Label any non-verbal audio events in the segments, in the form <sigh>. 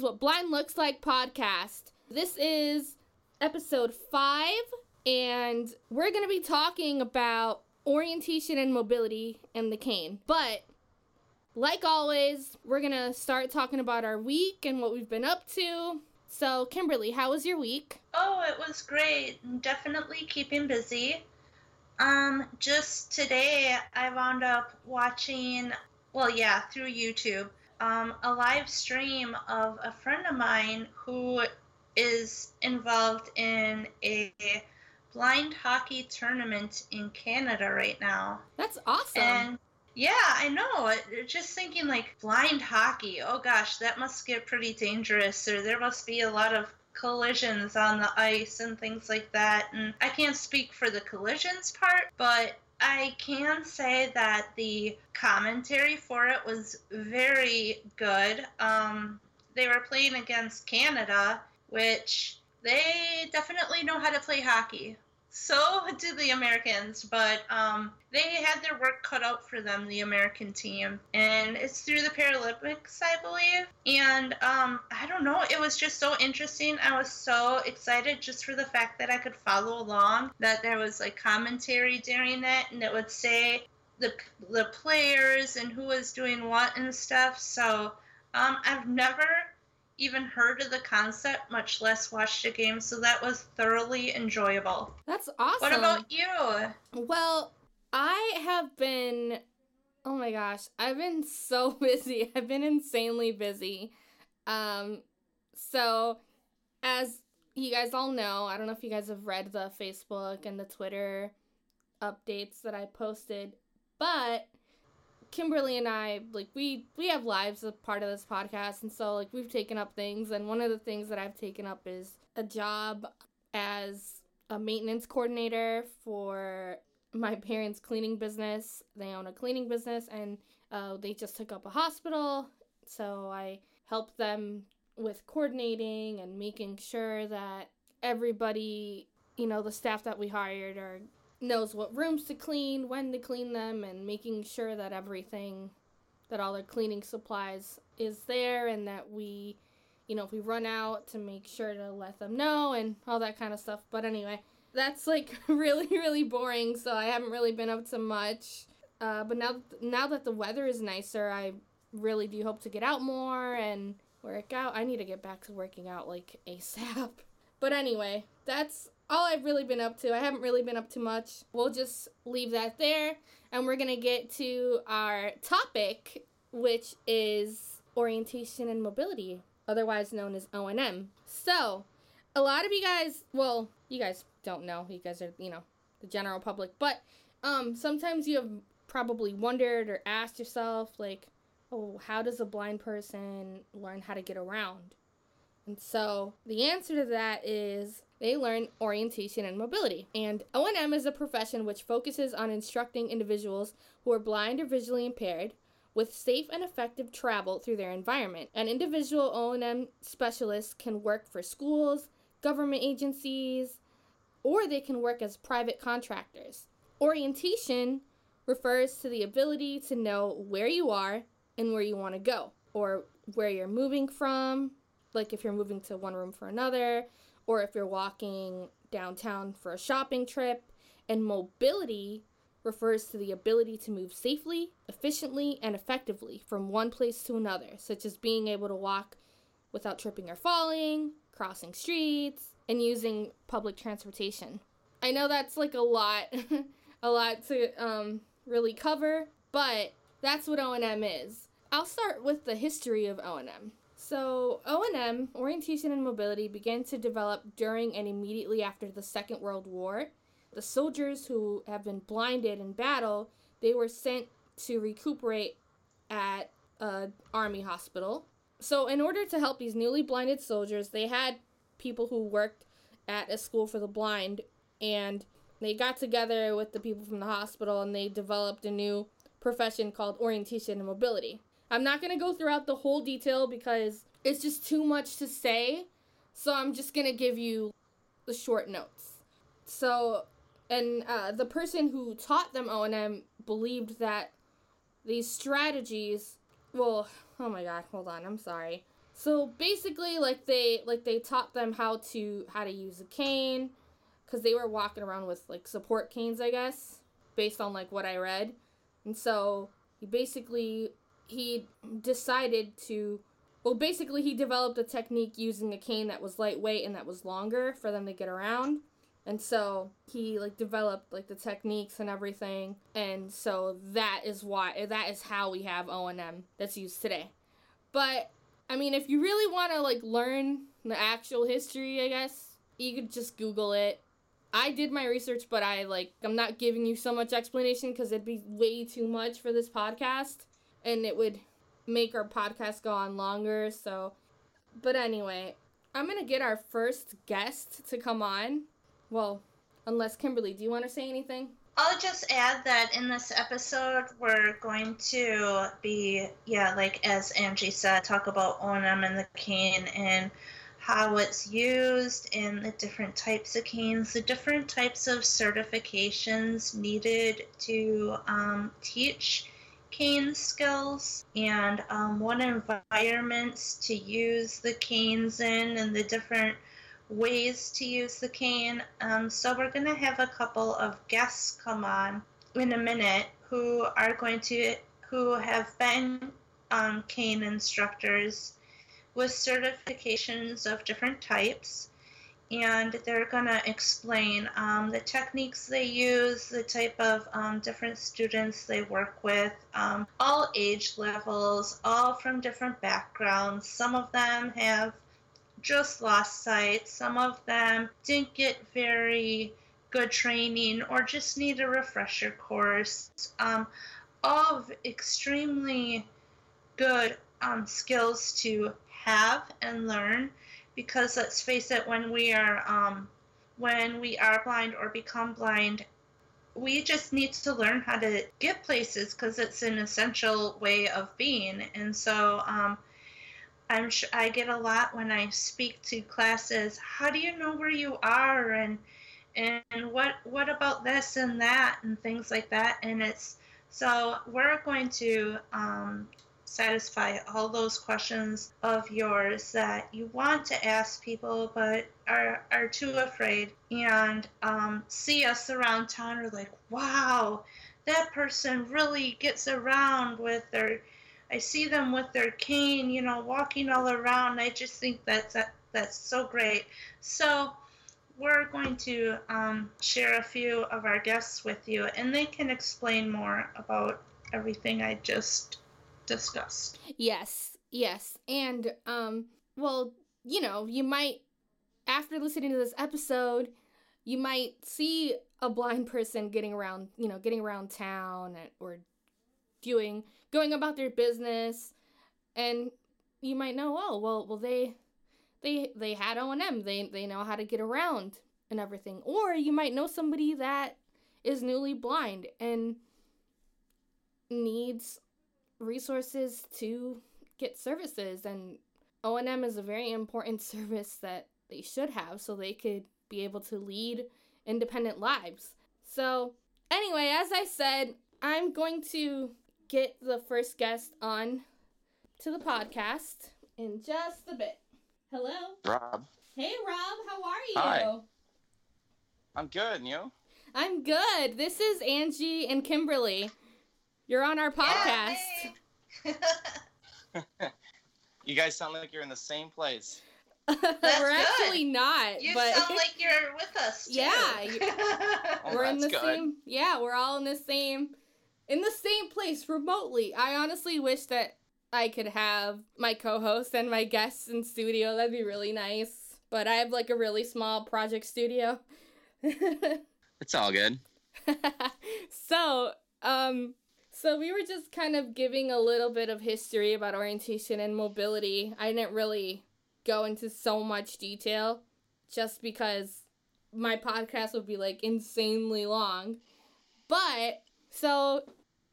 Is What Blind Looks Like podcast. This is episode five, and we're going to be talking about orientation and mobility and the cane. But like always, we're going to start talking about our week and what we've been up to. So, Kimberly, how was your week? Oh, it was great. Definitely keeping busy. Um, just today I wound up watching, well, yeah, through YouTube, um, a live stream of a friend of mine who is involved in a blind hockey tournament in Canada right now. That's awesome. And yeah, I know. Just thinking like blind hockey. Oh gosh, that must get pretty dangerous, or there must be a lot of collisions on the ice and things like that. And I can't speak for the collisions part, but I can say that the commentary for it was very good. Um, they were playing against Canada, which they definitely know how to play hockey so did the Americans, but um, they had their work cut out for them, the American team. And it's through the Paralympics, I believe. And um, I don't know, it was just so interesting. I was so excited just for the fact that I could follow along, that there was like commentary during it, and it would say the, the players and who was doing what and stuff. So um, I've never even heard of the concept, much less watched a game, so that was thoroughly enjoyable. That's awesome. What about you? Well, I have been oh my gosh, I've been so <laughs> busy. I've been insanely busy. Um so as you guys all know, I don't know if you guys have read the Facebook and the Twitter updates that I posted, but Kimberly and I like we we have lives as part of this podcast and so like we've taken up things and one of the things that I've taken up is a job as a maintenance coordinator for my parents' cleaning business. They own a cleaning business and uh, they just took up a hospital. So I help them with coordinating and making sure that everybody, you know, the staff that we hired are knows what rooms to clean, when to clean them, and making sure that everything, that all their cleaning supplies is there, and that we, you know, if we run out, to make sure to let them know, and all that kind of stuff. But anyway, that's like <laughs> really, really boring, so I haven't really been up to much. Uh, but now, now that the weather is nicer, I really do hope to get out more and work out. I need to get back to working out like <laughs> ASAP. But anyway, that's all I've really been up to. I haven't really been up to much. We'll just leave that there. And we're going to get to our topic, which is orientation and mobility, otherwise known as O&M. So, a lot of you guys, well, you guys don't know. You guys are, you know, the general public. But um, sometimes you have probably wondered or asked yourself, like, oh, how does a blind person learn how to get around? And so the answer to that is they learn orientation and mobility. And O&M is a profession which focuses on instructing individuals who are blind or visually impaired with safe and effective travel through their environment. An individual O&M specialist can work for schools, government agencies, or they can work as private contractors. Orientation refers to the ability to know where you are and where you want to go, or where you're moving from, like if you're moving to one room for another, or if you're walking downtown for a shopping trip. And mobility refers to the ability to move safely, efficiently, and effectively from one place to another, such as being able to walk without tripping or falling, crossing streets, and using public transportation. I know that's like a lot, <laughs> a lot to um, really cover, but that's what O&M is. I'll start with the history of O&M. So, O&M, orientation and mobility, began to develop during and immediately after the Second World War. The soldiers who have been blinded in battle, they were sent to recuperate at an army hospital. So, in order to help these newly blinded soldiers, they had people who worked at a school for the blind and they got together with the people from the hospital and they developed a new profession called orientation and mobility. I'm not going to go throughout the whole detail because it's just too much to say. So I'm just going to give you the short notes. So, and uh, the person who taught them O&M believed that these strategies, well, oh my god, hold on, I'm sorry. So basically, like they like they taught them how to how to use a cane, because they were walking around with like support canes, I guess, based on like what I read, and so he basically he decided to well basically he developed a technique using a cane that was lightweight and that was longer for them to get around. And so he like developed like the techniques and everything. And so that is why that is how we have o&m that's used today. But i mean if you really want to like learn the actual history i guess you could just google it. I did my research but i like i'm not giving you so much explanation because it'd be way too much for this podcast and it would make our podcast go on longer so. But anyway i'm gonna get our first guest to come on. Well, unless Kimberly, do you want to say anything? I'll just add that in this episode, we're going to be, yeah, like as Angie said, talk about O&M and the cane and how it's used and the different types of canes, the different types of certifications needed to um, teach cane skills, and um, what environments to use the canes in, and the different ways to use the cane. Um, so we're going to have a couple of guests come on in a minute who are going to who have been um, cane instructors with certifications of different types and they're going to explain um, the techniques they use, the type of um, different students they work with, um, all age levels, all from different backgrounds. Some of them have just lost sight. Some of them didn't get very good training or just need a refresher course. Um, all of extremely good um, skills to have and learn because let's face it, when we are um, when we are blind or become blind, we just need to learn how to get places because it's an essential way of being. And so um, I'm sure I get a lot when I speak to classes. How do you know where you are, and and what what about this and that and things like that? And it's so we're going to um, satisfy all those questions of yours that you want to ask people but are are too afraid and um, see us around town are like, wow, that person really gets around with their I see them with their cane, you know, walking all around. I just think that's that, that's so great. So we're going to um, share a few of our guests with you, and they can explain more about everything I just discussed. Yes, yes, and um, well, you know, you might after listening to this episode, you might see a blind person getting around, you know, getting around town or doing going about their business and you might know oh well well they they they had O&M they they know how to get around and everything or you might know somebody that is newly blind and needs resources to get services and O&M is a very important <laughs> service that they should have so they could be able to lead independent lives. So, anyway, as I said, I'm going to get the first guest on to the podcast in just a bit. Hello? Rob. Hey, Rob. How are you? Hi. I'm good. And you? I'm good. This is Angie and Kimberly. You're on our podcast. <laughs> you guys sound like you're in the same place. We're good. actually not. you but sound like <laughs> you're with us. Too. Yeah, <laughs> you- Oh, we're in the good. same. Yeah, we're all in the same, in the same place remotely. I honestly wish that I could have my co-host and my guests in studio. That'd be really nice. But I have like a really small project studio. It's all good. so, um, so we were just kind of giving a little bit of history about orientation and mobility. I didn't really go into so much detail just because my podcast would be like insanely long. But so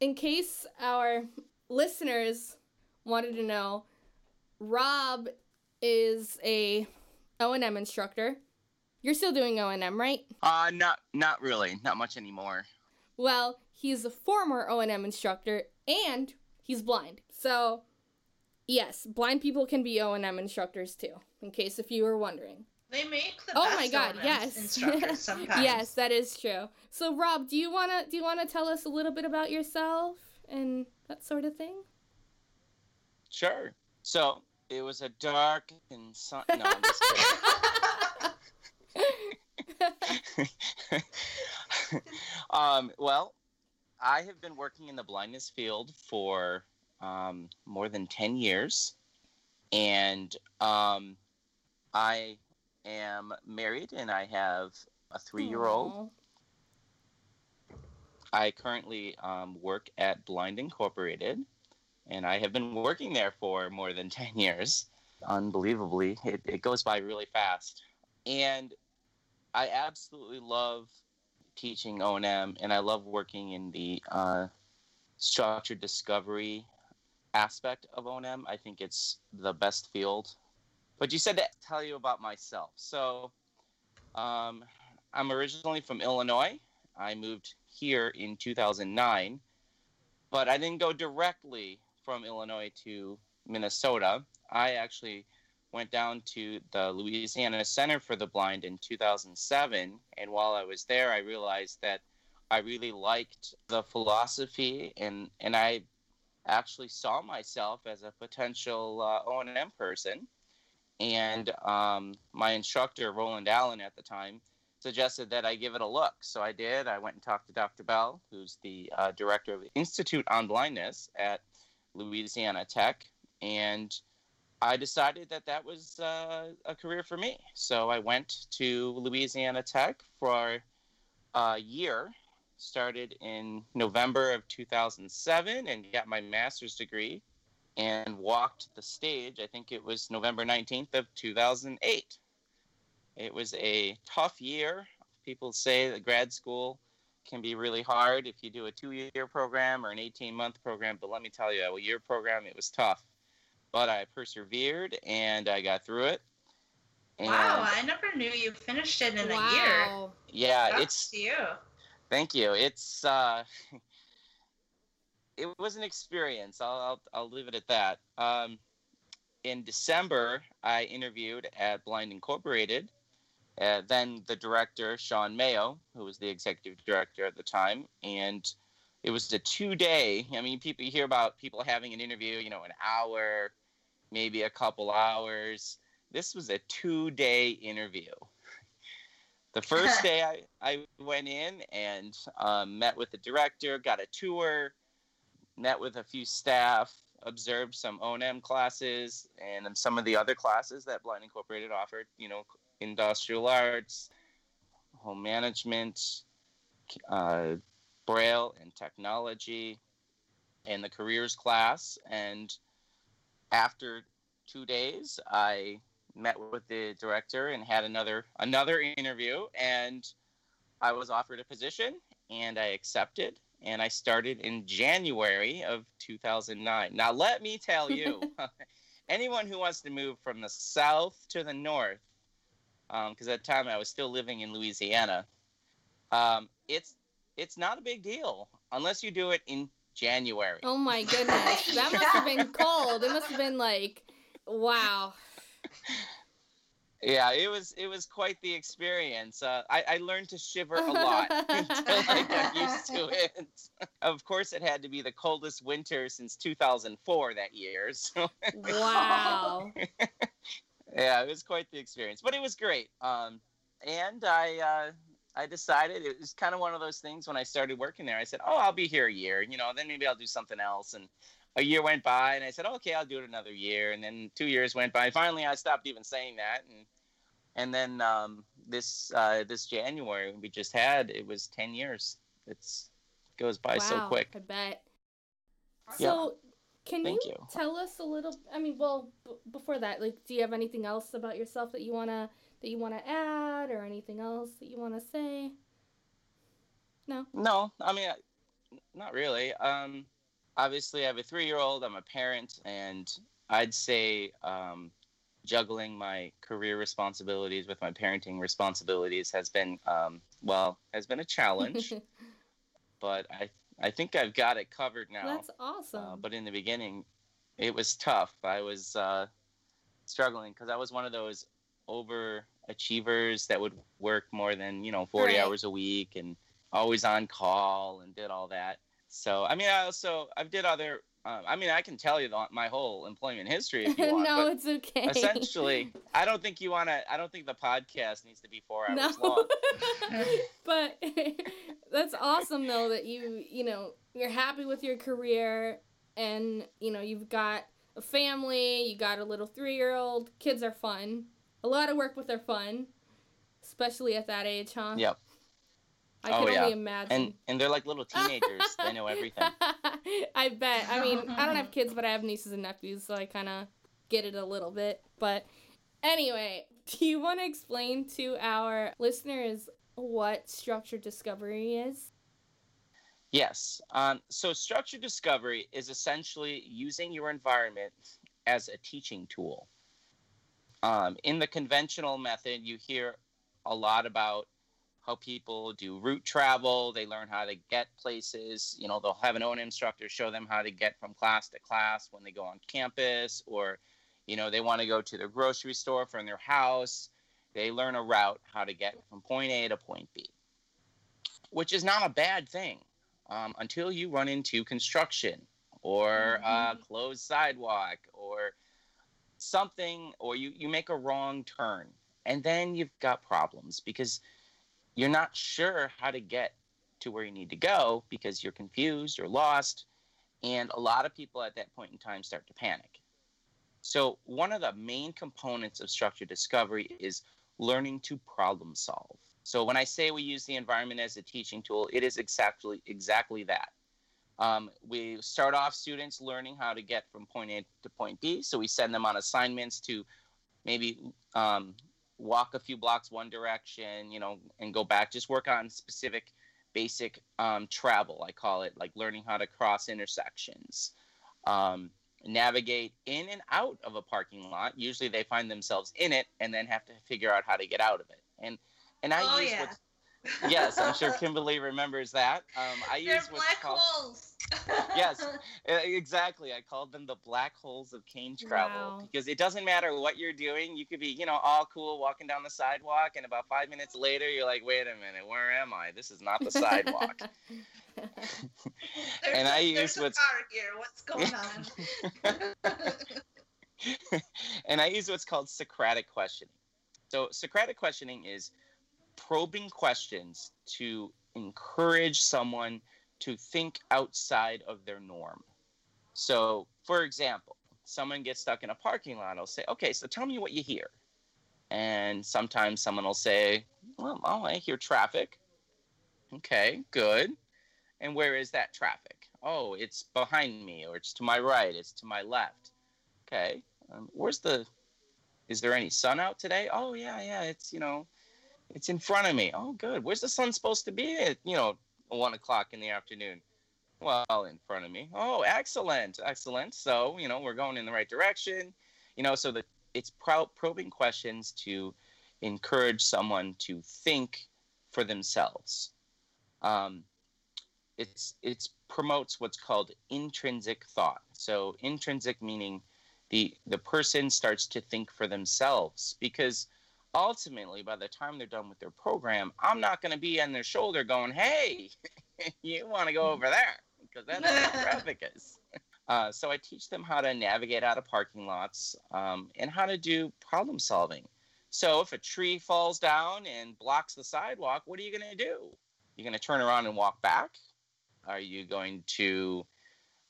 in case our listeners wanted to know, Rob is a O&M instructor. You're still doing O&M, right? Uh, not not really. Not much anymore. Well, he's a former O&M instructor and he's blind. So Yes, blind people can be O and M instructors too. In case if you were wondering. They make the Oh best my God, O&M yes. <laughs> sometimes. Yes, that is true. So Rob, do you wanna do you wanna tell us a little bit about yourself and that sort of thing? Sure. So it was a dark and sun. No, I'm just kidding. <laughs> <laughs> um, well, I have been working in the blindness field for um, more than 10 years. And um, I am married and I have a three year old. I currently um, work at Blind Incorporated, and I have been working there for more than 10 years. Unbelievably, it, it goes by really fast. And I absolutely love teaching O&M, and I love working in the uh, structured discovery aspect of O&M. I think it's the best field. But you said to tell you about myself. So um, I'm originally from Illinois. I moved here in 2009, but I didn't go directly from Illinois to Minnesota. I actually went down to the Louisiana Center for the Blind in 2007, and while I was there, I realized that I really liked the philosophy, and and I actually saw myself as a potential uh, O&M person. And um, my instructor, Roland Allen, at the time, suggested that I give it a look. So I did. I went and talked to Dr. Bell, who's the uh, director of the Institute on Blindness at Louisiana Tech, and I decided that that was uh, a career for me. So I went to Louisiana Tech for a year, started in November of 2007, and got my master's degree and walked the stage. I think it was November 19th of 2008. It was a tough year. People say that grad school can be really hard if you do a two year program or an 18 month program. But let me tell you, a year program, it was tough. But I persevered and I got through it. And Wow, I never knew you finished it in a year. wow. yeah, Props it's to you. Thank you. It's uh, <laughs> it was an experience. I'll, I'll I'll leave it at that. Um, in December, I interviewed at Blind Incorporated. Uh, then the director Sean Mayo, who was the executive director at the time, and it was a two-day. I mean, people you hear about people having an interview, you know, an hour, maybe a couple hours. This was a two-day interview. The first <laughs> day I, I went in and um, met with the director, got a tour, met with a few staff, observed some O&M classes and then some of the other classes that Blind Incorporated offered, you know, industrial arts, home management, uh, braille and technology, and the careers class. And after two days, I met with the director and had another another interview and I was offered a position and I accepted and I started in January of 2009. Now let me tell you <laughs> <laughs> anyone who wants to move from the south to the north because at the time I was still living in Louisiana um, it's it's not a big deal unless you do it in January. Oh my goodness. <laughs> That must have been cold. It must have been like wow. Yeah, it was it was quite the experience. Uh, I, I learned to shiver a lot <laughs> until I got used to <laughs> it. of course, it had to be the coldest winter since 2004 that year. So Wow. yeah, it was quite the experience, but it was great. Um, and I uh, I decided it was kind of one of those things when I started working there. I said, "Oh, I'll be here a year, you know, then maybe I'll do something else." And a year went by, and I said, "Okay, I'll do it another year." And then two years went by. Finally, I stopped even saying that, and and then um, this uh, this January we just had it was ten years. It's goes by so quick. I bet. Yeah. So, can you, you. tell us a little? I mean, well, b- before that, like, do you have anything else about yourself that you wanna that you wanna add, or anything else that you wanna say? No. No, I mean, not really. Um, obviously, I have a three-year-old. I'm a parent, and I'd say um, juggling my career responsibilities with my parenting responsibilities has been, um, well, has been a challenge. <laughs> but I, I think I've got it covered now. That's awesome. Uh, but in the beginning, it was tough. I was uh, struggling because I was one of those overachievers that would work more than you know 40 Right. hours a week and always on call and did all that. So I mean, I also i've did other. Um, I mean, I can tell you the, my whole employment history if you <laughs> want. no, it's okay. essentially, I don't think you want to. I don't think the podcast needs to be four hours no. long. <laughs> <laughs> but that's awesome though that you you know you're happy with your career and you know you've got a family you got a little three-year-old kids are fun a lot of work with their fun especially at that age huh Yep. i Oh, can yeah. only imagine And and they're like little <laughs> teenagers. they know everything. <laughs> I bet. I mean, I don't have <laughs> kids, but I have nieces and nephews, so I kind of get it a little bit. But anyway, do you want to explain to our listeners what structured discovery is? Yes. Um, so structured discovery is essentially using your environment as a teaching tool. Um, in the conventional method, you hear a lot about how people do route travel. They learn how to get places. You know, they'll have an O&M instructor show them how to get from class to class when they go on campus, or, you know, they want to go to their grocery store from their house. They learn a route how to get from point A to point B, which is not a bad thing um, until you run into construction or a Mhm. closed sidewalk or something, or you, you make a wrong turn. And then you've got problems because you're not sure how to get to where you need to go because you're confused or lost. And a lot of people at that point in time start to panic. So, one of the main components of structured discovery is learning to problem solve. So, when I say we use the environment as a teaching tool, it is exactly exactly that. Um, we start off students learning how to get from point A to point B. So we send them on assignments to maybe um, walk a few blocks one direction, you know, and go back. Just work on specific basic um, travel, I call it, like learning how to cross intersections, um, navigate in and out of a parking lot. Usually they find themselves in it and then have to figure out how to get out of it. And and I oh use yeah. what's yes, I'm sure Kimberly remembers that. Um, I They're use what's black called holes. <laughs> Yes. Exactly. I called them the black holes of cane travel Wow. because it doesn't matter what you're doing. You could be, you know, all cool walking down the sidewalk, and about five minutes later, you're like, wait a minute, where am I? This is not the sidewalk. <laughs> There's and a, I there's use a what's car here. What's <laughs> going on? and I use what's called Socratic questioning. So, Socratic questioning is probing questions to encourage someone to think outside of their norm. So, for example, someone gets stuck in a parking lot. I'll say, okay, so tell me what you hear. And sometimes someone will say, well, oh, I hear traffic. Okay, good. And where is that traffic? Oh, it's behind me, or it's to my right, it's to my left. Okay, um, where's the? Is there any sun out today? Oh yeah, yeah. It's you know, it's in front of me. Oh good. Where's the sun supposed to be? At you know, one o'clock in the afternoon. Well, in front of me. Oh, excellent, excellent. So you know, we're going in the right direction. You know, so that it's pro- probing questions to encourage someone to think for themselves. Um, it's it's promotes what's called intrinsic thought. So intrinsic meaning the the person starts to think for themselves because ultimately by the time they're done with their program, I'm not going to be on their shoulder going, "Hey, <laughs> you want to go over there?" because that's where <laughs> traffic is. <laughs> Uh, so I teach them how to navigate out of parking lots um, and how to do problem solving. So if a tree falls down and blocks the sidewalk, what are you going to do? You're going to turn around and walk back? Are you going to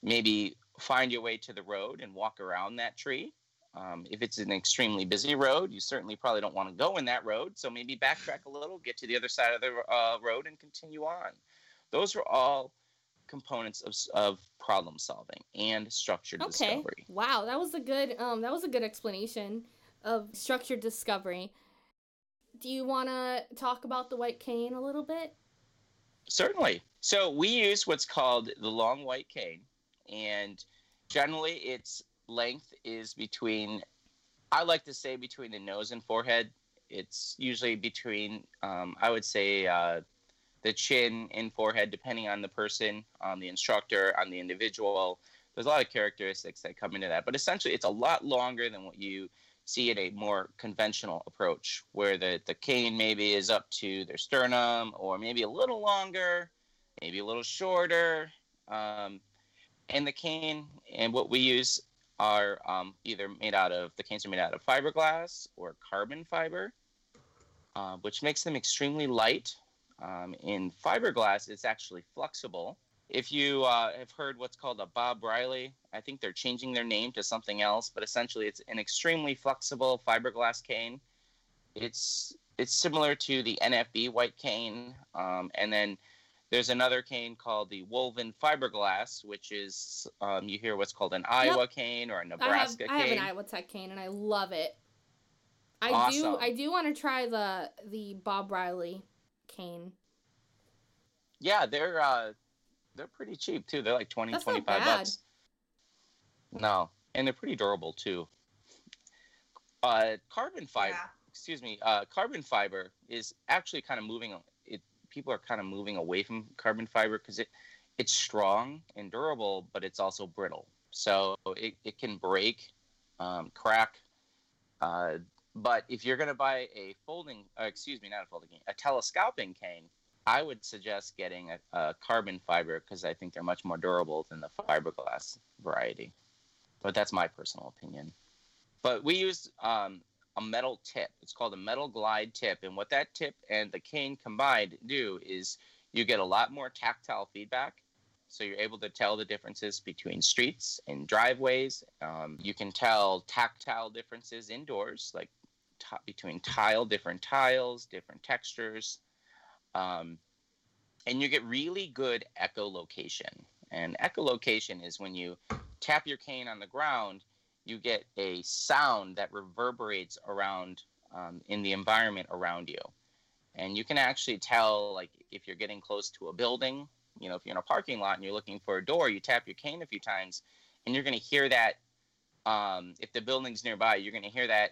maybe find your way to the road and walk around that tree? Um, if it's an extremely busy road, you certainly probably don't want to go in that road. So maybe backtrack a little, get to the other side of the uh, road, and continue on. Those are all components of, of problem solving and structured okay. discovery. Wow, that was a good um that was a good explanation of structured discovery. Do you want to talk about the white cane a little bit? Certainly. So we use what's called the long white cane, and generally its length is between, I like to say between the nose and forehead. It's usually between, um, I would say, uh, the chin and forehead, depending on the person, on the instructor, on the individual. there's a lot of characteristics that come into that, but essentially it's a lot longer than what you see in a more conventional approach, where the the cane maybe is up to their sternum, or maybe a little longer, maybe a little shorter. Um, and the cane and what we use are um, either made out of the canes are made out of fiberglass or carbon fiber, uh, which makes them extremely light. Um, in fiberglass, it's actually flexible. If you uh, have heard what's called a Bob Riley, I think they're changing their name to something else, but essentially it's an extremely flexible fiberglass cane. It's it's similar to the NFB white cane, um, and then there's another cane called the woven fiberglass, which is um, you hear what's called an Iowa yep. cane or a Nebraska I have, cane. I have an Iowa Tech cane, and I love it. I awesome. do. I do want to try the the Bob Riley cane. Yeah, they're uh, they're pretty cheap too. They're like 20, That's 25 bucks. No, and they're pretty durable too. Uh, carbon fiber. Yeah. Excuse me. Uh, carbon fiber is actually kind of moving people are kind of moving away from carbon fiber because it it's strong and durable, but it's also brittle. So it, it can break, um, crack. Uh, but if you're going to buy a folding, uh, excuse me, not a folding cane, a telescoping cane, I would suggest getting a, a carbon fiber because I think they're much more durable than the fiberglass variety. But that's my personal opinion. But we use um, a metal tip. It's called a metal glide tip. And what that tip and the cane combined do is you get a lot more tactile feedback. So you're able to tell the differences between streets and driveways. Um, you can tell tactile differences indoors, like t- between tile, different tiles, different textures. Um, and you get really good echolocation. And echolocation is when you tap your cane on the ground you get a sound that reverberates around um, in the environment around you. And you can actually tell like if you're getting close to a building you know if you're in a parking lot and you're looking for a door you tap your cane a few times and you're going to hear that um, if the building's nearby you're going to hear that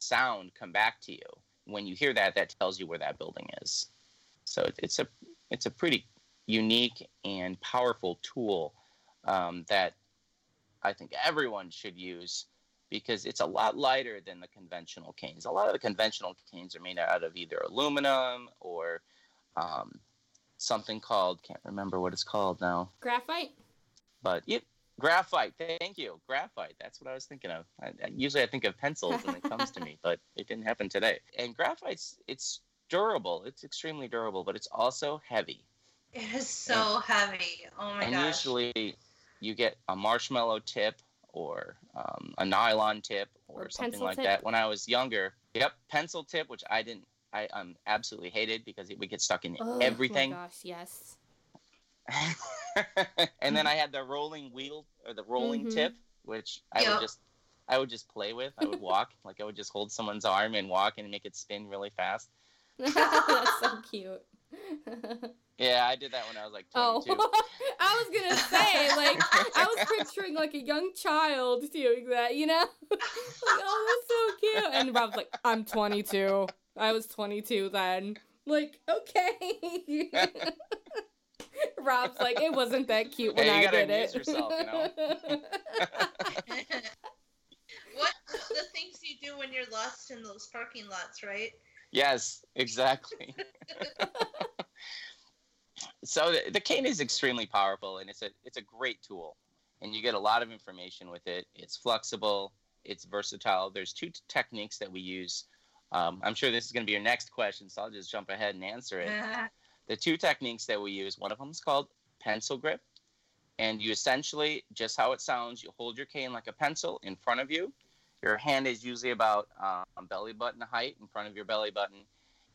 sound come back to you. When you hear that that tells you where that building is. So it's a it's a pretty unique and powerful tool um, that I think everyone should use because it's a lot lighter than the conventional canes. A lot of the conventional canes are made out of either aluminum or um, something called can't remember what it's called now. Graphite. But it, graphite. Thank you, graphite. That's what I was thinking of. I, I, usually I think of pencils when it comes to me, <laughs> but it didn't happen today. And graphite's it's durable. It's extremely durable, but it's also heavy. It is so and, heavy. Oh my god. and gosh. usually you get a marshmallow tip or um, a nylon tip or, or something like tip. that. When I was younger, yep, pencil tip, which I didn't, I um, absolutely hated because it would get stuck in oh, everything. Oh my gosh, yes. <laughs> and then I had the rolling wheel or the rolling mm-hmm. tip, which I yep. would just, I would just play with. I would walk, <laughs> like I would just hold someone's arm and walk and make it spin really fast. <laughs> That's so cute. <laughs> Yeah, I did that when I was like 22. Oh, <laughs> I was gonna say, like, I was picturing like a young child doing that, you know? <laughs> like, oh, that's so cute. And Rob's like, I'm 22. I was 22 then. Like, okay. Rob's like, it wasn't that cute when hey, I did it. Yourself, you know? what the things you do when you're lost in those parking lots, right? Yes, exactly. <laughs> So the, the cane is extremely powerful and it's a it's a great tool and you get a lot of information with it. It's flexible it's versatile. There's two t- techniques that we use. Um, i'm sure this is going to be your next question so i'll just jump ahead and answer it. <laughs> The two techniques that we use one of them is called pencil grip and you essentially just how it sounds you hold your cane like a pencil in front of you your hand is usually about um, belly button height in front of your belly button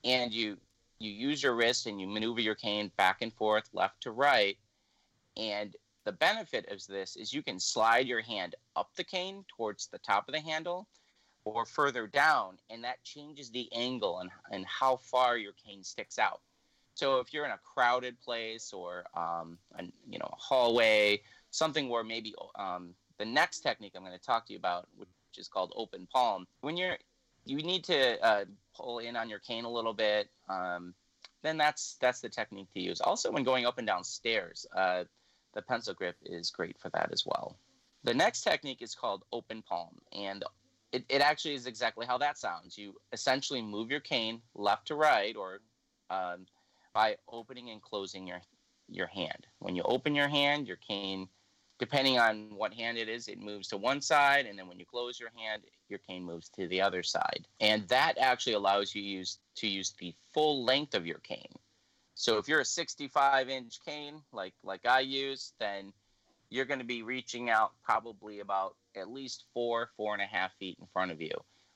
and you you use your wrist and you maneuver your cane back and forth, left to right. And the benefit of this is you can slide your hand up the cane towards the top of the handle or further down, and that changes the angle and, and how far your cane sticks out. So if you're in a crowded place or um, a, you know a hallway, something where maybe um, the next technique I'm going to talk to you about, which is called open palm, when you're you need to uh, pull in on your cane a little bit. Um, then that's that's the technique to use. Also, when going up and down stairs, uh, the pencil grip is great for that as well. The next technique is called open palm, and it, it actually is exactly how that sounds. You essentially move your cane left to right, or um, by opening and closing your your hand. When you open your hand, your cane, depending on what hand it is, it moves to one side, and then when you close your hand, your cane moves to the other side. And that actually allows you use to use the full length of your cane. So if you're a 65 inch cane like like I use, then you're going to be reaching out probably about at least four, four and a half feet in front of you,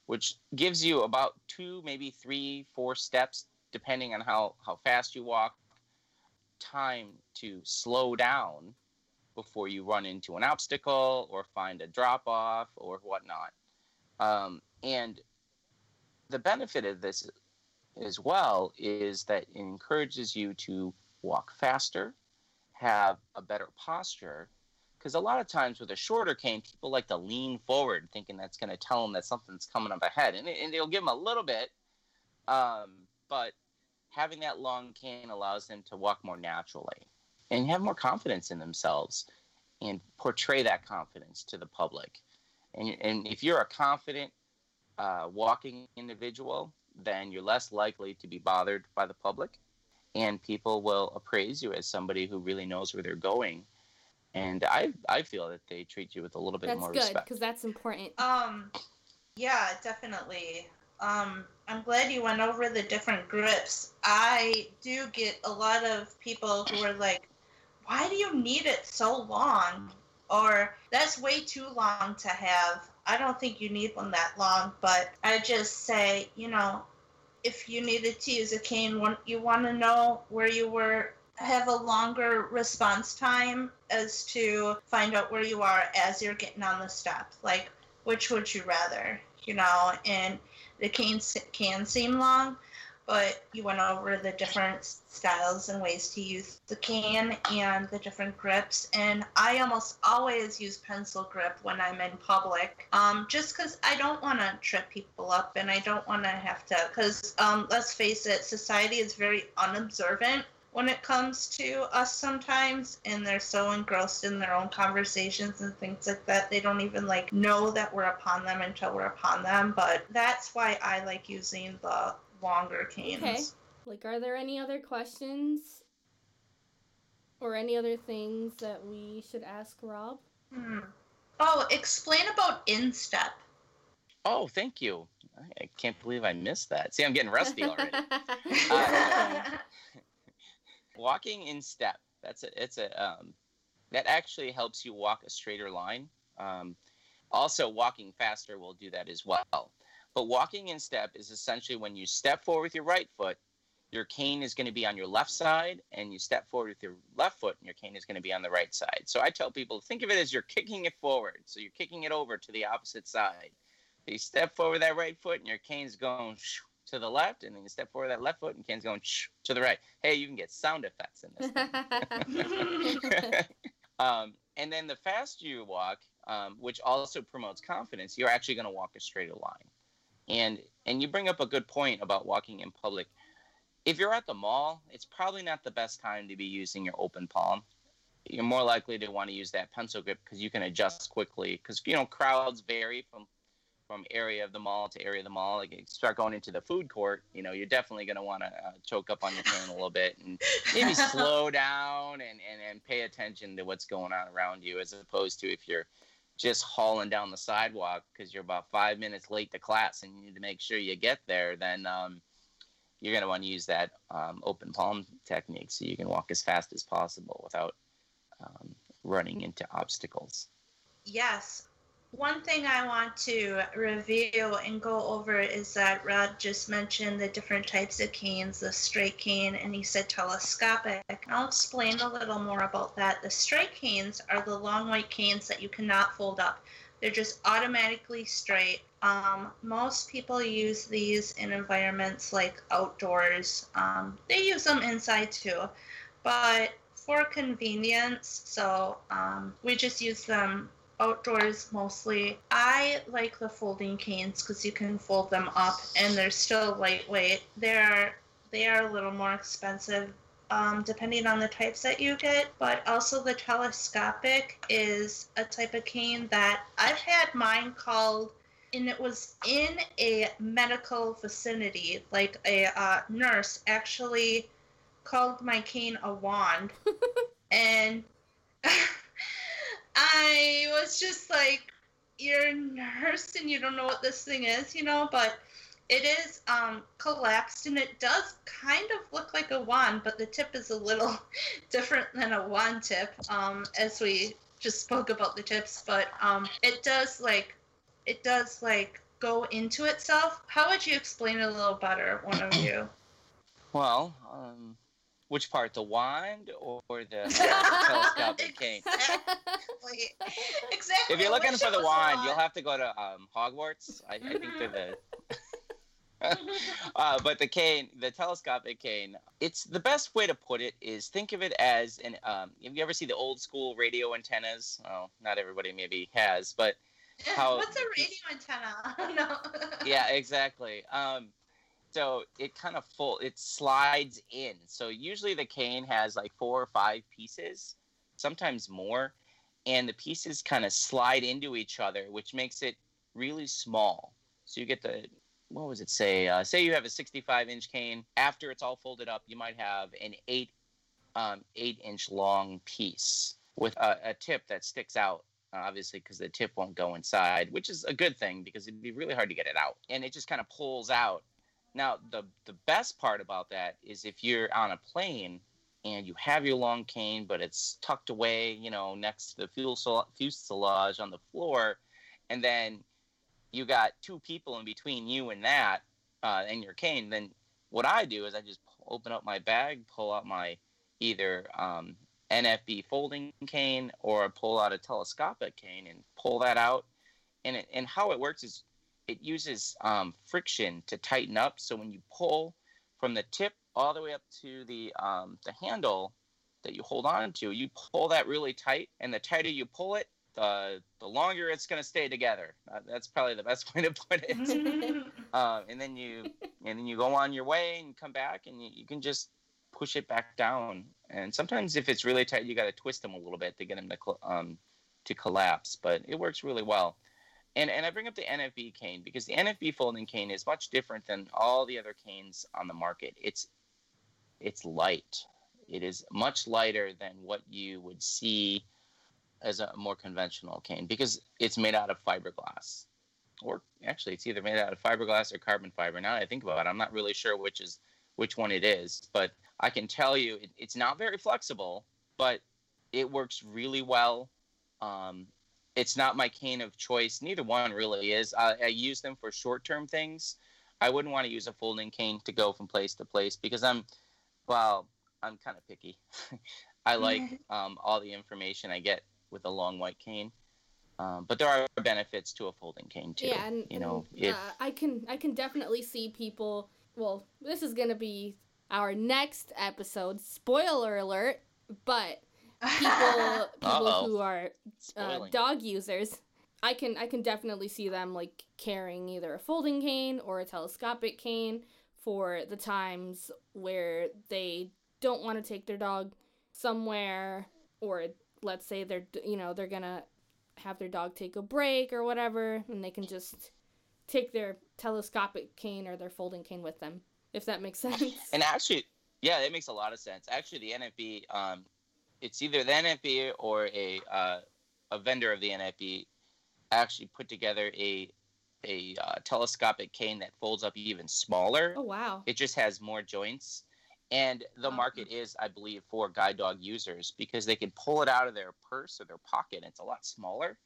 which gives you about two, maybe three, four steps, depending on how, how fast you walk, time to slow down before you run into an obstacle or find a drop off or whatnot. Um, and the benefit of this as well is that it encourages you to walk faster, have a better posture, because a lot of times with a shorter cane, people like to lean forward, thinking that's going to tell them that something's coming up ahead, and, it, and it'll give them a little bit. Um, but having that long cane allows them to walk more naturally and have more confidence in themselves and portray that confidence to the public. And, and if you're a confident uh, walking individual, then you're less likely to be bothered by the public, and people will appraise you as somebody who really knows where they're going and I I feel that they treat you with a little bit that's more good, respect. because that's important. Um, yeah, definitely. Um, I'm glad you went over the different grips. I do get a lot of people who are like, "Why do you need it so long?" Or "That's way too long to have." I don't think you need one that long, but I just say, you know, if you needed to use a cane, you want to know where you were have a longer response time as to find out where you are as you're getting on the step. Like, which would you rather? You know, and the cane can seem long, but you went over the different styles and ways to use the cane and the different grips. And I almost always use pencil grip when I'm in public, um, just because I don't want to trip people up and I don't want to have to. Because um, let's face it, society is very unobservant when it comes to us sometimes and they're so engrossed in their own conversations and things like that they don't even like know that we're upon them until we're upon them but that's why i like using the longer canes okay like are there any other questions or any other things that we should ask rob hmm. oh explain about instep oh thank you I can't believe I missed that. See, I'm getting rusty already. <laughs> uh, <laughs> walking in step. That's a, it's a um, that actually helps you walk a straighter line. Um, also, walking faster will do that as well. But walking in step is essentially when you step forward with your right foot, your cane is going to be on your left side, and you step forward with your left foot, and your cane is going to be on the right side. So I tell people think of it as you're kicking it forward. So you're kicking it over to the opposite side. So you step forward that right foot, and your cane's going to the left, and then you step forward that left foot, and cane's going to the right. Hey, you can get sound effects in this. <laughs> <laughs> um, and then the faster you walk, um, which also promotes confidence, you're actually going to walk a straighter line. And and you bring up a good point about walking in public. If you're at the mall, it's probably not the best time to be using your open palm. You're more likely to want to use that pencil grip because you can adjust quickly. Because you know crowds vary from from area of the mall to area of the mall. Like you start going into the food court, you know, you're definitely going to want to uh, choke up on your phone a little bit and maybe <laughs> slow down and, and, and pay attention to what's going on around you as opposed to if you're just hauling down the sidewalk because you're about five minutes late to class and you need to make sure you get there, then um, you're going to want to use that um, open palm technique so you can walk as fast as possible without um, running into obstacles. Yes, one thing I want to review and go over is that Rod just mentioned the different types of canes, the straight cane, and he said telescopic. I'll explain a little more about that. The straight canes are the long white canes that you cannot fold up. They're just automatically straight. Um, most people use these in environments like outdoors. Um, they use them inside too, but for convenience, so um, we just use them outdoors mostly. I like the folding canes because you can fold them up and they're still lightweight. They're they are a little more expensive um, depending on the types that you get. But also the telescopic is a type of cane that I've had mine called, and it was in a medical vicinity. Like a uh, nurse actually called my cane a wand, <laughs> and <laughs> I was just like, "You're a nurse and you don't know what this thing is, you know?" But it is um, collapsed and it does kind of look like a wand, but the tip is a little <laughs> different than a wand tip, um, as we just spoke about the tips. But um, it does like it does like go into itself. How would you explain it a little better, one of you? Well, um, which part, the wand or the <laughs> telescopic cane? Exactly. exactly. If you're looking for the was wand, you'll have to go to um, Hogwarts. I, I think they're the <laughs> <laughs> uh, but the cane, the telescopic cane, it's the best way to put it is think of it as an. Um, have you ever see the old school radio antennas? Well, not everybody maybe has, but how- What's a radio antenna? no. yeah, exactly. Um, so it kind of full, it slides in. So usually the cane has like four or five pieces, sometimes more, and the pieces kind of slide into each other, which makes it really small. So you get the what was it say? Uh, say you have a 65 inch cane. After it's all folded up, you might have an eight um, eight inch long piece with a, a tip that sticks out. Obviously, because the tip won't go inside, which is a good thing because it'd be really hard to get it out, and it just kind of pulls out. Now, the the best part about that is if you're on a plane and you have your long cane, but it's tucked away, you know, next to the fuel fuselage on the floor, and then you got two people in between you and that uh, and your cane, then what I do is I just open up my bag, pull out my either um, NFB folding cane or pull out a telescopic cane and pull that out. And it, and how it works is it uses um, friction to tighten up. So when you pull from the tip all the way up to the um, the handle that you hold on to, you pull that really tight, and the tighter you pull it, the the longer it's going to stay together. Uh, that's probably the best <laughs> way to put it. <laughs> uh, and then you and then you go on your way and come back, and you, you can just push it back down. And sometimes if it's really tight, you got to twist them a little bit to get them to cl- um, to collapse. But it works really well. And and I bring up the NFB cane because the NFB folding cane is much different than all the other canes on the market. It's it's light. It is much lighter than what you would see as a more conventional cane because it's made out of fiberglass. Or actually, it's either made out of fiberglass or carbon fiber. Now I think about it, I'm not really sure which is which one it is, but I can tell you it, it's not very flexible, but it works really well. Um, it's not my cane of choice. Neither one really is. I, I use them for short-term things. I wouldn't want to use a folding cane to go from place to place because I'm, well, I'm kind of picky. <laughs> I like <laughs> um, all the information I get with a long white cane. Um, but there are benefits to a folding cane too. Yeah, and you know, and, if uh, I can I can definitely see people. Well, this is gonna be our next episode. Spoiler alert! But people <laughs> people Uh-oh. who are uh, dog users, I can I can definitely see them like carrying either a folding cane or a telescopic cane for the times where they don't want to take their dog somewhere or let's say they're you know they're gonna have their dog take a break or whatever and they can just take their telescopic cane or their folding cane with them if that makes <laughs> sense and actually, yeah, that makes a lot of sense. Actually, the NFB, um, it's either the NFB or a uh, a vendor of the NFB actually put together a a uh, telescopic cane that folds up even smaller. oh wow It just has more joints. And the Oh. market is, I believe, for guide dog users because they can pull it out of their purse or their pocket. It's a lot smaller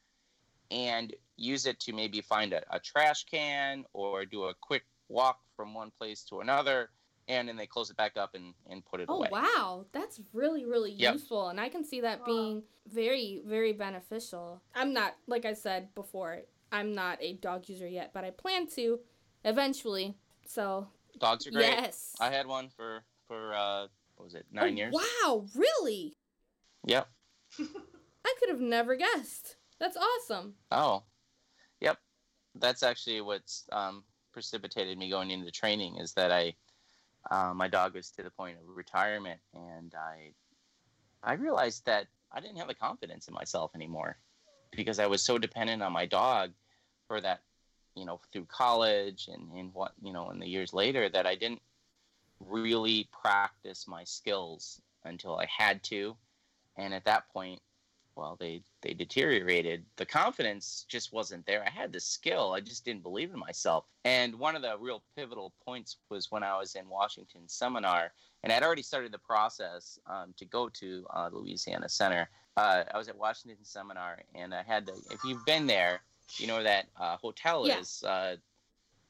and use it to maybe find a, a trash can or do a quick walk from one place to another. And then they close it back up and, and put it oh away. wow that's really really Yep. useful and i can see that being very very beneficial i'm not like i said before i'm not a dog user yet but i plan to eventually so Dogs are great. yes I had one for, for uh, what was it, nine Oh, years? wow really Yep. <laughs> i could have never guessed that's awesome Oh, yep. That's actually what's um, precipitated me going into training is that I uh, my dog was to the point of retirement, and I I realized that I didn't have the confidence in myself anymore because I was so dependent on my dog for that, you know, through college and, and what, you know, in the years later that I didn't really practice my skills until I had to. And at that point, well, they, they deteriorated. The confidence just wasn't there. I had the skill, I just didn't believe in myself. And one of the real pivotal points was when I was in Washington seminar, and I'd already started the process um, to go to uh, Louisiana Center. Uh, I was at Washington seminar, and I had to. If you've been there, you know that uh, hotel Yeah. is uh,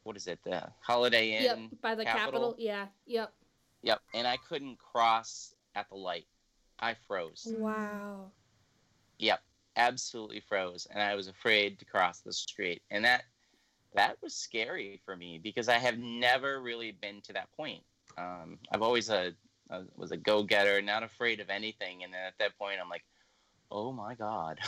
what is it? The Holiday Inn. yep, by the Capitol. Capitol. Yeah, yep. Yep. And I couldn't cross at the light. I froze. Wow. Yep. Absolutely froze, and I was afraid to cross the street, and that that was scary for me because I have never really been to that point. Um, I've always a, a was a go getter, not afraid of anything, and then at that point, I'm like, oh my god,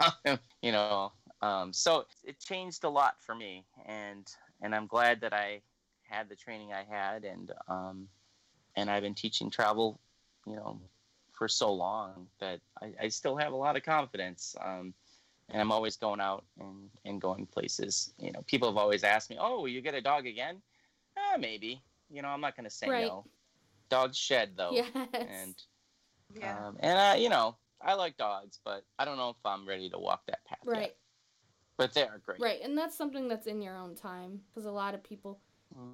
<laughs> you know. Um, so it changed a lot for me, and and I'm glad that I had the training I had, and um, and I've been teaching travel, you know, for so long that I, I still have a lot of confidence. Um, and I'm always going out and, and going places. You know, people have always asked me, "Oh, will you get a dog again?" Ah, maybe. You know, I'm not going to say Right. no. Dogs shed though, yes. and Yeah. um, and uh, you know, I like dogs, but I don't know if I'm ready to walk that path right. yet. But they are great. Right. And that's something that's in your own time because a lot of people,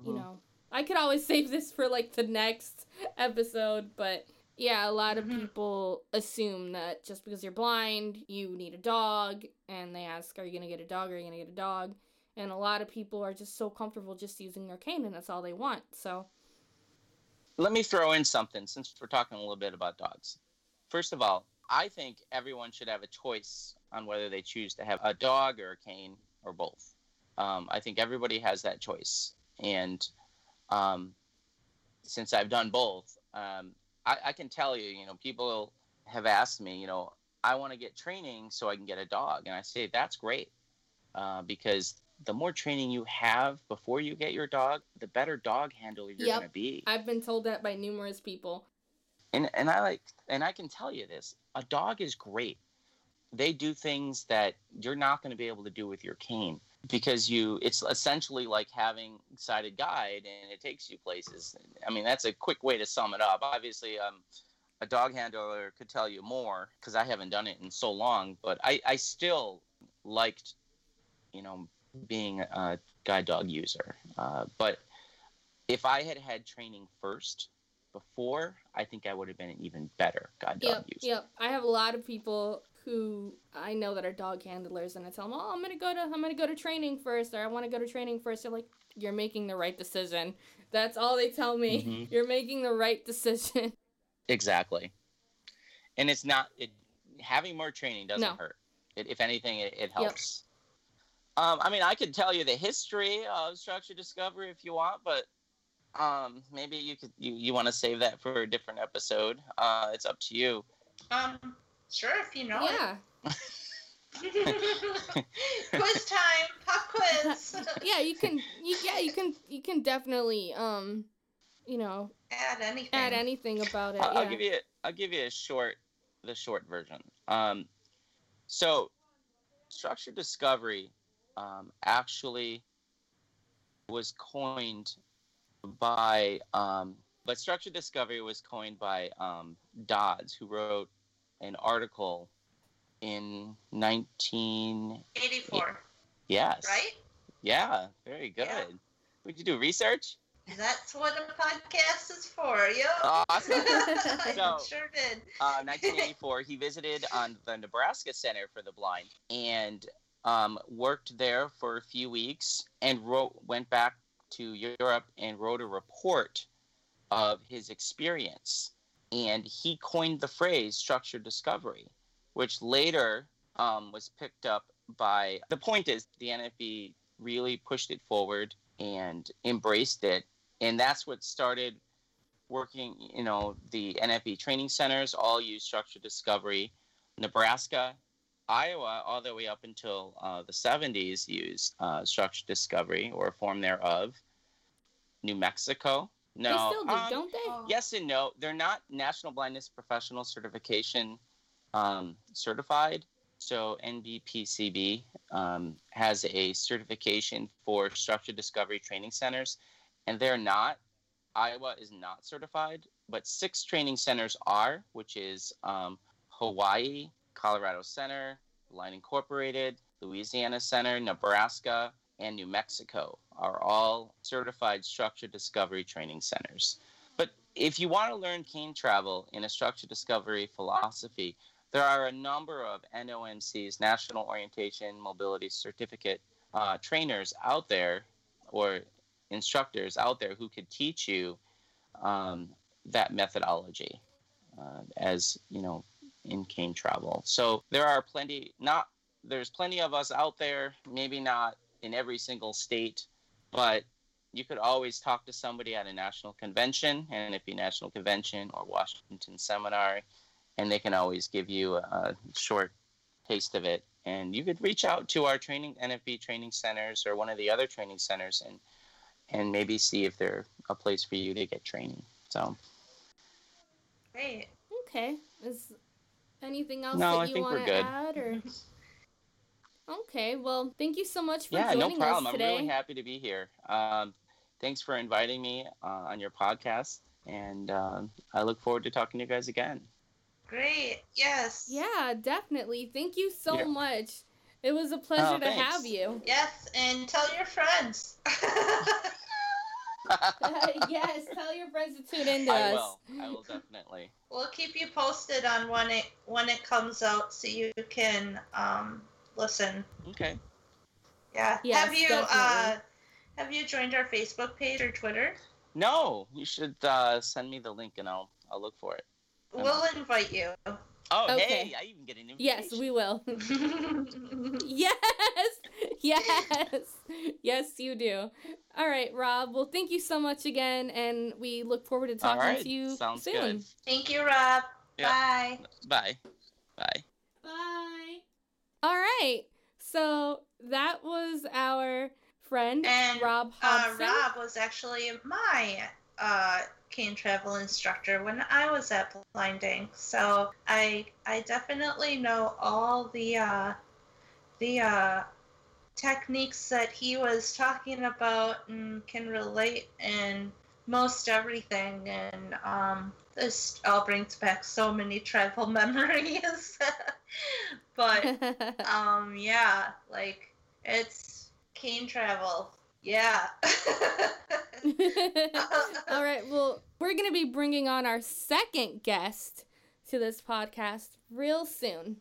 you Mhm. know, I could always <laughs> save this for like the next episode, but yeah, a lot of Mhm. people assume that just because you're blind, you need a dog, and they ask, "Are you gonna get a dog? Are you gonna get a dog?" And a lot of people are just so comfortable just using their cane, and that's all they want. So Let me throw in something since we're talking a little bit about dogs. First of all, I think everyone should have a choice on whether they choose to have a dog or a cane or both. Um, I think everybody has that choice. And um, since I've done both, um, I, I can tell you, you know, people have asked me, you know, I want to get training so I can get a dog. And I say, that's great uh, because the more training you have before you get your dog, the better dog handler you're Yep. going to be. I've been told that by numerous people. and and I like and I can tell you this: a dog is great. They do things that you're not going to be able to do with your cane because you. It's essentially like having sighted guide, and it takes you places. I mean, that's a quick way to sum it up. Obviously, um, a dog handler could tell you more because I haven't done it in so long, but I I still liked, you know, being a guide dog user. Uh, but if I had had training first before, I think I would have been an even better guide dog Yep, user. yep. I have a lot of people who I know that are dog handlers, and I tell them, "Oh, I'm gonna go to I'm gonna go to training first, or I want to go to training first. They're like, "You're making the right decision." That's all they tell me. Mhm. <laughs> You're making the right decision. <laughs> Exactly. And it's not it having more training doesn't No. hurt. It, if anything, it, it helps. Um, I mean, I could tell you the history of structure discovery if you want, but um, maybe you could you, you want to save that for a different episode. Uh, it's up to you. Um, sure, if you know yeah, <laughs> quiz time, pop quiz. <laughs> yeah. You can, you, yeah, you can, you can definitely, um, you know, Add anything. add anything about it. I'll, yeah. I'll give you I'll give you a short the short version. Um, so structure discovery um, actually was coined by um, but structure discovery was coined by um, Dodds who wrote an article in 1984. yes right? yeah very good Yeah. would you do research That's what a podcast is for. Yep. Awesome. <laughs> So- sure did. uh, 1984, he visited on the Nebraska Center for the Blind and um, worked there for a few weeks and wrote, went back to Europe and wrote a report of his experience. And he coined the phrase structured discovery, which later um, was picked up by. The point is, the NFB really pushed it forward and embraced it. And that's what started working, you know, the NFB training centers all use structured discovery. Nebraska, Iowa, all the way up until uh, the 70s, used uh, structured discovery or a form thereof. New Mexico No, they still do, um, don't they? Oh. yes and no. They're not National Blindness Professional Certification um, certified. So NBPCB um, has a certification for structured discovery training centers, and they're not. Iowa is not certified, but six training centers are, which is um, Hawaii, Colorado Center, BLIND Incorporated, Louisiana Center, Nebraska, and New Mexico are all certified structure discovery training centers. But if you want to learn cane travel in a structure discovery philosophy, there are a number of NOMC's National Orientation Mobility Certificate uh, trainers out there or instructors out there who could teach you um, that methodology uh, as you know in cane travel. So there are plenty not there's plenty of us out there, maybe not in every single state, but you could always talk to somebody at a national convention, and NFB national convention or Washington seminar, and they can always give you a, a short taste of it. And you could reach out to our training NFB training centers or one of the other training centers and and maybe see if they're a place for you to get training. So Great. Okay. Is anything else No, that you want to add or <laughs> Okay, well, thank you so much for yeah, no joining problem. us I'm today. really happy to be here. Um, thanks for inviting me uh, on your podcast, and um I look forward to talking to you guys again. Great. Yes. Yeah, definitely. Thank you so Yeah. much. It was a pleasure Oh, to have you. Yes, and tell your friends. <laughs> <laughs> yes, tell your friends to tune in to I us. will. I will definitely. we'll keep you posted on when it when it comes out, so you can um, listen. Okay. Yeah. Yes, have you uh, have you joined our Facebook page or Twitter? No, you should uh, send me the link, and I'll I'll look for it. We'll invite you. Oh, Okay. hey, I even get an invitation. Yes, we will. <laughs> yes, yes, yes, you do. All right, Rob. Well, thank you so much again, and we look forward to talking right. to you Sounds soon. good. Thank you, Rob. Yeah. Bye. Bye. Bye. Bye. All right. So that was our friend And, Rob Uh, Rob was actually my uh, cane travel instructor when I was at BLIND Inc, so I I definitely know all the uh, the uh, techniques that he was talking about and can relate in most everything. And um, this all brings back so many travel <laughs> memories. <laughs> but <laughs> um, yeah, like it's cane travel. Yeah. <laughs> All right. Well, we're going to be bringing on our second guest to this podcast real soon.